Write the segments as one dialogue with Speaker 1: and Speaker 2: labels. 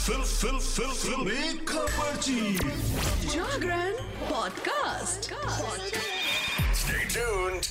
Speaker 1: Fill फिल फिल fill. Khabarchi
Speaker 2: Jagran podcast.
Speaker 1: Stay tuned.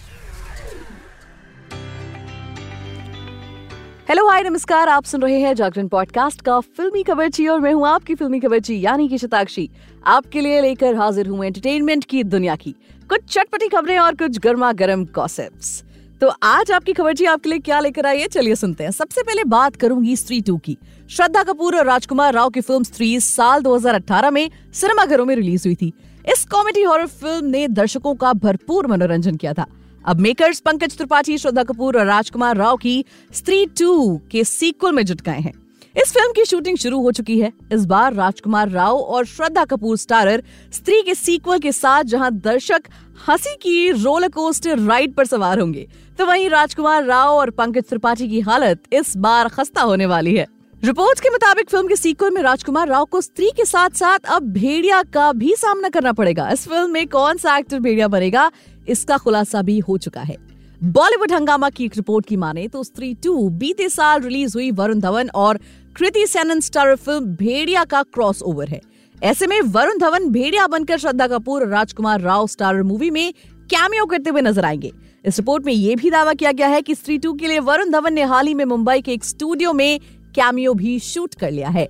Speaker 3: Hello hi नमस्कार। आप सुन रहे हैं जागरण पॉडकास्ट का फिल्मी खबरची और मैं हूँ आपकी फिल्मी खबरची यानी कि शताक्षी। आपके लिए लेकर हाजिर हूँ एंटरटेनमेंट की दुनिया की। कुछ चटपटी खबरें और कुछ गर्मा गर्म गॉसिप्स तो आज आपकी खबर जी आपके लिए क्या लेकर आई है? चलिए सुनते हैं। सबसे पहले बात करूँगी स्त्री टू की। श्रद्धा कपूर और राजकुमार राव की फ़िल्म स्त्री साल 2018 में सिनेमाघरों में रिलीज़ हुई थी। इस कॉमेडी हॉरर फ़िल्म ने दर्शकों का भरपूर मनोरंजन किया था। अब मेकर्स पंकज त्रिपाठी, श्रद्धा कपूर और राजकुमार राव की स्त्री टू के सीक्वल में जुट गए हैं। इस फ़िल्म की शूटिंग शुरू हो चुकी है। इस बार राजकुमार राव और श्रद्धा कपूर स्टारर स्त्री के सीक्वल के साथ जहाँ दर्शक हँसी की रोलर कोस्टर राइड पर सवार होंगे। तो वहीं राजकुमार राव और पंकज त्रिपाठी की हालत इस बार खस्ता होने वाली है। रिपोर्ट्स के मुताबिक फ़िल्म के सीक्वल में राजकुमार राव को स्त्री के साथ साथ अब भेड़िया का भी सामना करना पड़ेगा। इस फ़िल्म में कौन सा एक्टर भेड़िया बनेगा, इसका खुलासा भी हो चुका है। बॉलीवुड हंगामा की एक रिपोर्ट की माने तो स्त्री टू बीते साल रिलीज़ हुई वरुण धवन और कृति सेनन स्टार फ़िल्म भेड़िया का क्रॉस ओवर है। ऐसे में वरुण धवन भेड़िया बनकर श्रद्धा कपूर, राजकुमार राव स्टार मूवी में कैमियो करते हुए नज़र आएँगे। इस रिपोर्ट में यह भी दावा किया गया है कि स्त्री टू के लिए वरुण धवन ने हाल ही में मुंबई के एक स्टूडियो में कैमियो भी शूट कर लिया है।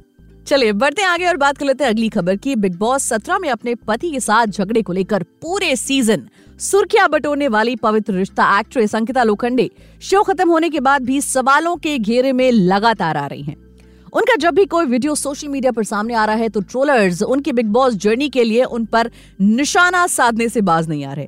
Speaker 3: चलिए, बढ़ते आगे और बात कर लेते हैं अगली खबर की। बिग बॉस सत्रह में अपने पति के साथ झगड़े को लेकर पूरे सीज़न सुर्खियाँ बटोरने वाली पवित्र रिश्ता एक्ट्रेस अंकिता लोखंडे। शो खत्म होने के बाद भी सवालों के घेरे में लगातार आ रही हैं। उनका जब भी कोई वीडियो सोशल मीडिया पर सामने आ रहा है तो ट्रोलर्स उनकी बिग बॉस जर्नी के लिए उन पर निशाना साधने से बाज नहीं आ रहे।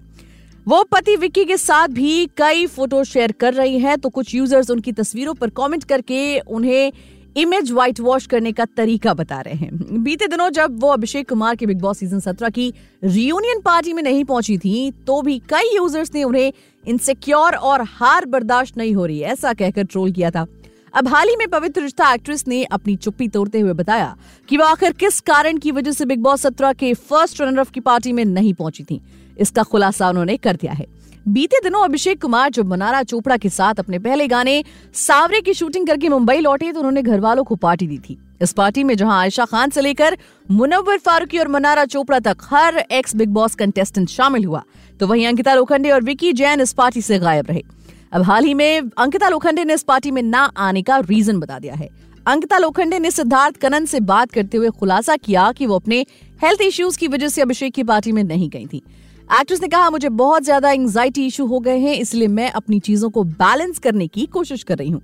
Speaker 3: वो पति विक्की के साथ भी कई फ़ोटो शेयर कर रही हैं तो कुछ यूज़र्स उनकी तस्वीरों पर कमेंट करके उन्हें इमेज व्हाइट वॉश करने का तरीका बता रहे हैं। बीते दिनों जब वो अभिषेक कुमार के बिग बॉस सीज़न सत्रह की रियूनियन पार्टी में नहीं पहुँची थी तो भी कई यूज़र्स ने उन्हें इनसिक्योर और हार बर्दाश्त नहीं हो रही, ऐसा कहकर ट्रोल किया था। अब हाल ही में पवित्र रिश्ता एक्ट्रेस ने अपनी चुप्पी तोड़ते हुए बताया कि वो आखिर किस कारण की वजह से बिग बॉस सत्रह के फ़र्स्ट रनर ऑफ़ की पार्टी में नहीं पहुँची थी? इसका खुलासा उन्होंने कर दिया है। बीते दिनों अभिषेक कुमार जब मनारा चोपड़ा के साथ अपने पहले गाने सावरे की शूटिंग करके मुंबई लौटे तो उन्होंने घर वालों को पार्टी दी थी। इस पार्टी में जहाँ आयशा खान से लेकर मुनव्वर फारूकी और मनारा चोपड़ा तक हर एक्स बिग बॉस कंटेस्टेंट शामिल हुआ तो वहीं अंकिता लोखंडे और विकी जैन इस पार्टी से गायब रहे। अब हाल ही में अंकिता लोखंडे ने इस पार्टी में ना आने का रीजन बता दिया है। अंकिता लोखंडे ने सिद्धार्थ कनन से बात करते हुए खुलासा किया कि वो अपने हेल्थ इश्यूज़ की वजह से अभिषेक की पार्टी में नहीं गई थी। एक्ट्रेस ने कहा, मुझे बहुत ज़्यादा एंजाइटी इशू हो गए हैं, इसलिए मैं अपनी चीज़ों को बैलेंस करने की कोशिश कर रही हूँ।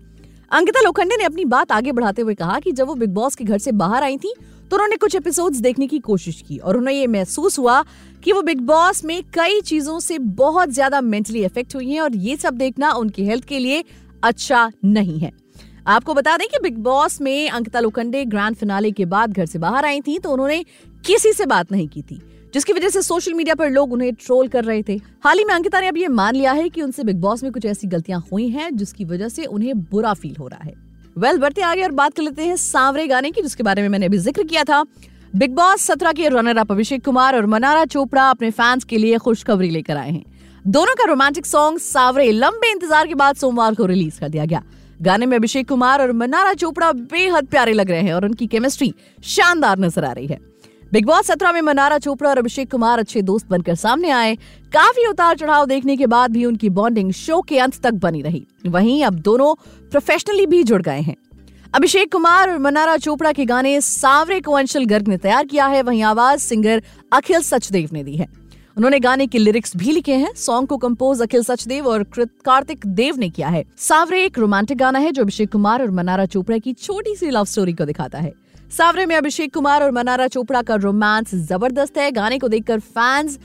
Speaker 3: अंकिता लोखंडे ने अपनी बात आगे बढ़ाते हुए कहा कि जब वो बिग बॉस के घर से बाहर आई थी तो उन्होंने कुछ एपिसोड्स देखने की कोशिश की और उन्हें ये महसूस हुआ कि वो बिग बॉस में कई चीज़ों से बहुत ज़्यादा मेंटली इफ़ेक्ट हुई हैं और ये सब देखना उनकी हेल्थ के लिए अच्छा नहीं है। आपको बता दें कि बिग बॉस में अंकिता लोखंडे ग्रैंड फिनाले के बाद घर से बाहर आई थी तो उन्होंने किसी से बात नहीं की थी, जिसकी वजह से सोशल मीडिया पर लोग उन्हें ट्रोल कर रहे थे। हाल ही में अंकिता ने अब ये मान लिया है कि उनसे बिग बॉस में कुछ ऐसी गलतियाँ हुई हैं, जिसकी वजह से उन्हें बुरा फील हो रहा है। वेल well, बढ़ते आगे और बात कर लेते हैं सांवरे गाने की जिसके बारे में मैंने अभी ज़िक्र किया था। बिग बॉस सत्रह के रनर अप अभिषेक कुमार और मनारा चोपड़ा अपने फैंस के लिए खुशखबरी लेकर आए हैं। दोनों का रोमांटिक सॉन्ग सावरे लंबे इंतज़ार के बाद सोमवार को रिलीज़ कर दिया गया। गाने में अभिषेक कुमार और मनारा चोपड़ा बेहद प्यारे लग रहे हैं और उनकी केमिस्ट्री शानदार नज़र आ रही है। बिग बॉस सत्रह में मनारा चोपड़ा और अभिषेक कुमार अच्छे दोस्त बनकर सामने आए। काफ़ी उतार चढ़ाव देखने के बाद भी उनकी बॉन्डिंग शो के अंत तक बनी रही। वहीं अब दोनों प्रोफेशनली भी जुड़ गए हैं। अभिषेक कुमार और मनारा चोपड़ा के गाने सावरे को अंशल गर्ग ने तैयार किया है। वहीं आवाज़ सिंगर अखिल सचदेव ने दी है। उन्होंने गाने के लिरिक्स भी लिखे हैं। सॉन्ग को कंपोज अखिल सचदेव और कार्तिक देव ने किया है। सावरे एक रोमांटिक गाना है जो अभिषेक कुमार और मनारा चोपड़ा की छोटी सी लव स्टोरी को दिखाता है। सावरे में अभिषेक कुमार और मनारा चोपड़ा का रोमांस ज़बरदस्त है। गाने को देखकर फैंस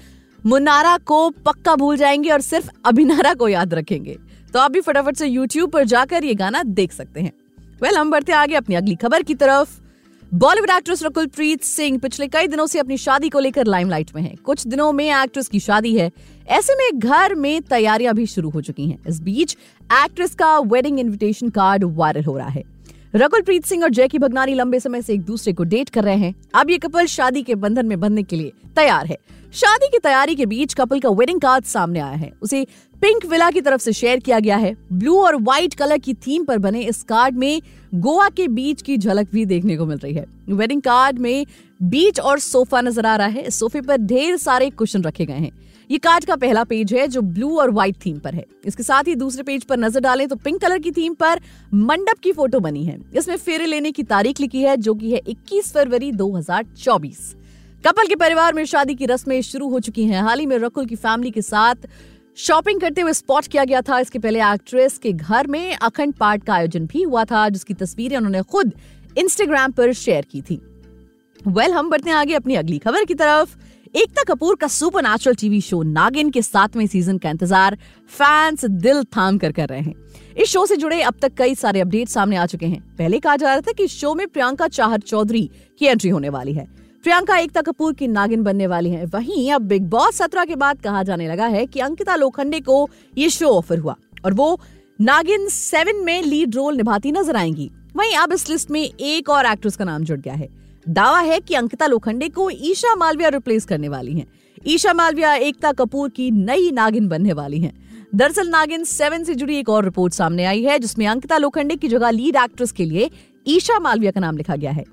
Speaker 3: मुनारा को पक्का भूल जाएँगे और सिर्फ़ अभिनारा को याद रखेंगे। तो आप भी फटाफट से यूट्यूब पर जाकर ये गाना देख सकते हैं। वेल well, हम बढ़ते आगे अपनी अगली खबर की तरफ़। बॉलीवुड एक्ट्रेस रकुल प्रीत सिंह पिछले कई दिनों से अपनी शादी को लेकर लाइमलाइट में है। कुछ दिनों में एक्ट्रेस की शादी है। ऐसे में घर में तैयारियाँ भी शुरू हो चुकी हैं। इस बीच एक्ट्रेस का वेडिंग इनविटेशन कार्ड वायरल हो रहा है। रकुल प्रीत सिंह और जैकी भगनानी लंबे समय से एक दूसरे को डेट कर रहे हैं। अब ये कपल शादी के बंधन में बंधने के लिए तैयार है। शादी की तैयारी के बीच कपल का वेडिंग कार्ड सामने आया है। उसे पिंक विला की तरफ़ से शेयर किया गया है। ब्लू और व्हाइट कलर की थीम पर बने इस कार्ड में गोवा के बीच की झलक भी देखने को मिल रही है। वेडिंग कार्ड में बीच और सोफा नज़र आ रहा है। सोफे पर ढेर सारे कुशन रखे गए हैं। ये कार्ड का पहला पेज है जो ब्लू और व्हाइट थीम पर है। इसके साथ ही दूसरे पेज पर नज़र डालें तो पिंक कलर की थीम पर मंडप की फ़ोटो बनी है। इसमें फेरे लेने की तारीख लिखी है जो कि है 21 फरवरी 2024 कपल के परिवार में शादी की रस्में शुरू हो चुकी हैं। हाल ही में रकुल की फैमिली के साथ शॉपिंग करते हुए स्पॉट किया गया था। इसके पहले एक्ट्रेस के घर में अखंड पार्ट का आयोजन भी हुआ था जिसकी तस्वीरें उन्होंने खुद इंस्टाग्राम पर शेयर की थी। वेल well, हम बढ़ते हैं आगे अपनी अगली खबर की तरफ़। एकता कपूर का सुपर नेचुरल टीवी शो नागिन के सातवें सीज़न का इंतज़ार फैंस दिल थाम कर कर रहे हैं। इस शो से जुड़े अब तक कई सारे अपडेट सामने आ चुके हैं। पहले कहा जा रहा था कि शो में प्रियंका चाहर चौधरी की एंट्री होने वाली है। प्रियंका एकता कपूर की नागिन बनने वाली है। वहीं अब बिग बॉस सत्रह के बाद कहा जाने लगा है कि अंकिता लोखंडे को ये शो ऑफ़र हुआ और वो नागिन सेवन में लीड रोल निभाती नज़र आएँगी। वहीं अब इस लिस्ट में एक और एक्ट्रेस का नाम जुड़ गया है। दावा है कि अंकिता लोखंडे को ईशा मालविया रिप्लेस करने वाली हैं। ईशा मालविया, एकता कपूर की नई नागिन बनने वाली हैं। दरअसल नागिन सेवन से जुड़ी एक और रिपोर्ट सामने आई है, जिसमें अंकिता लोखंडे की जगह लीड एक्ट्रेस के लिए ईशा मालविया का नाम लिखा गया है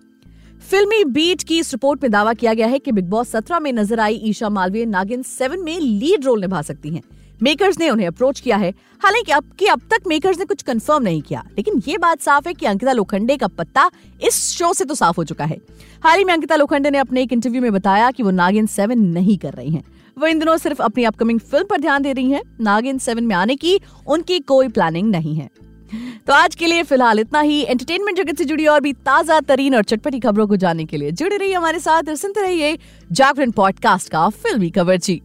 Speaker 3: फिल्मी बीट की इस रिपोर्ट में दावा किया गया है कि बिग बॉस सत्रह में नज़र आई ईशा मालवीय नागिन सेवन में लीड रोल निभा सकती हैं मेकर्स ने उन्हें अप्रोच किया है। हालाँकि अब की अब तक मेकर्स ने कुछ कंफर्म नहीं किया, लेकिन ये बात साफ़ है कि अंकिता लोखंडे का पत्ता इस शो से तो साफ़ हो चुका है। हाल ही में अंकिता लोखंडे ने अपने एक इंटरव्यू में बताया कि वो नागिन सेवन नहीं कर रही हैं। वो इन दिनों सिर्फ़ अपनी अपकमिंग फ़िल्म पर ध्यान दे रही हैं। नागिन सेवन में आने की उनकी कोई प्लानिंग नहीं है। तो आज के लिए फ़िलहाल इतना ही। एंटरटेनमेंट जगत से जुड़ी और भी ताज़ा तरीन और चटपटी खबरों को जानने के लिए जुड़े रहिए हमारे साथ सुनते रहिए जागरण पॉडकास्ट का फिल्मी कवर जी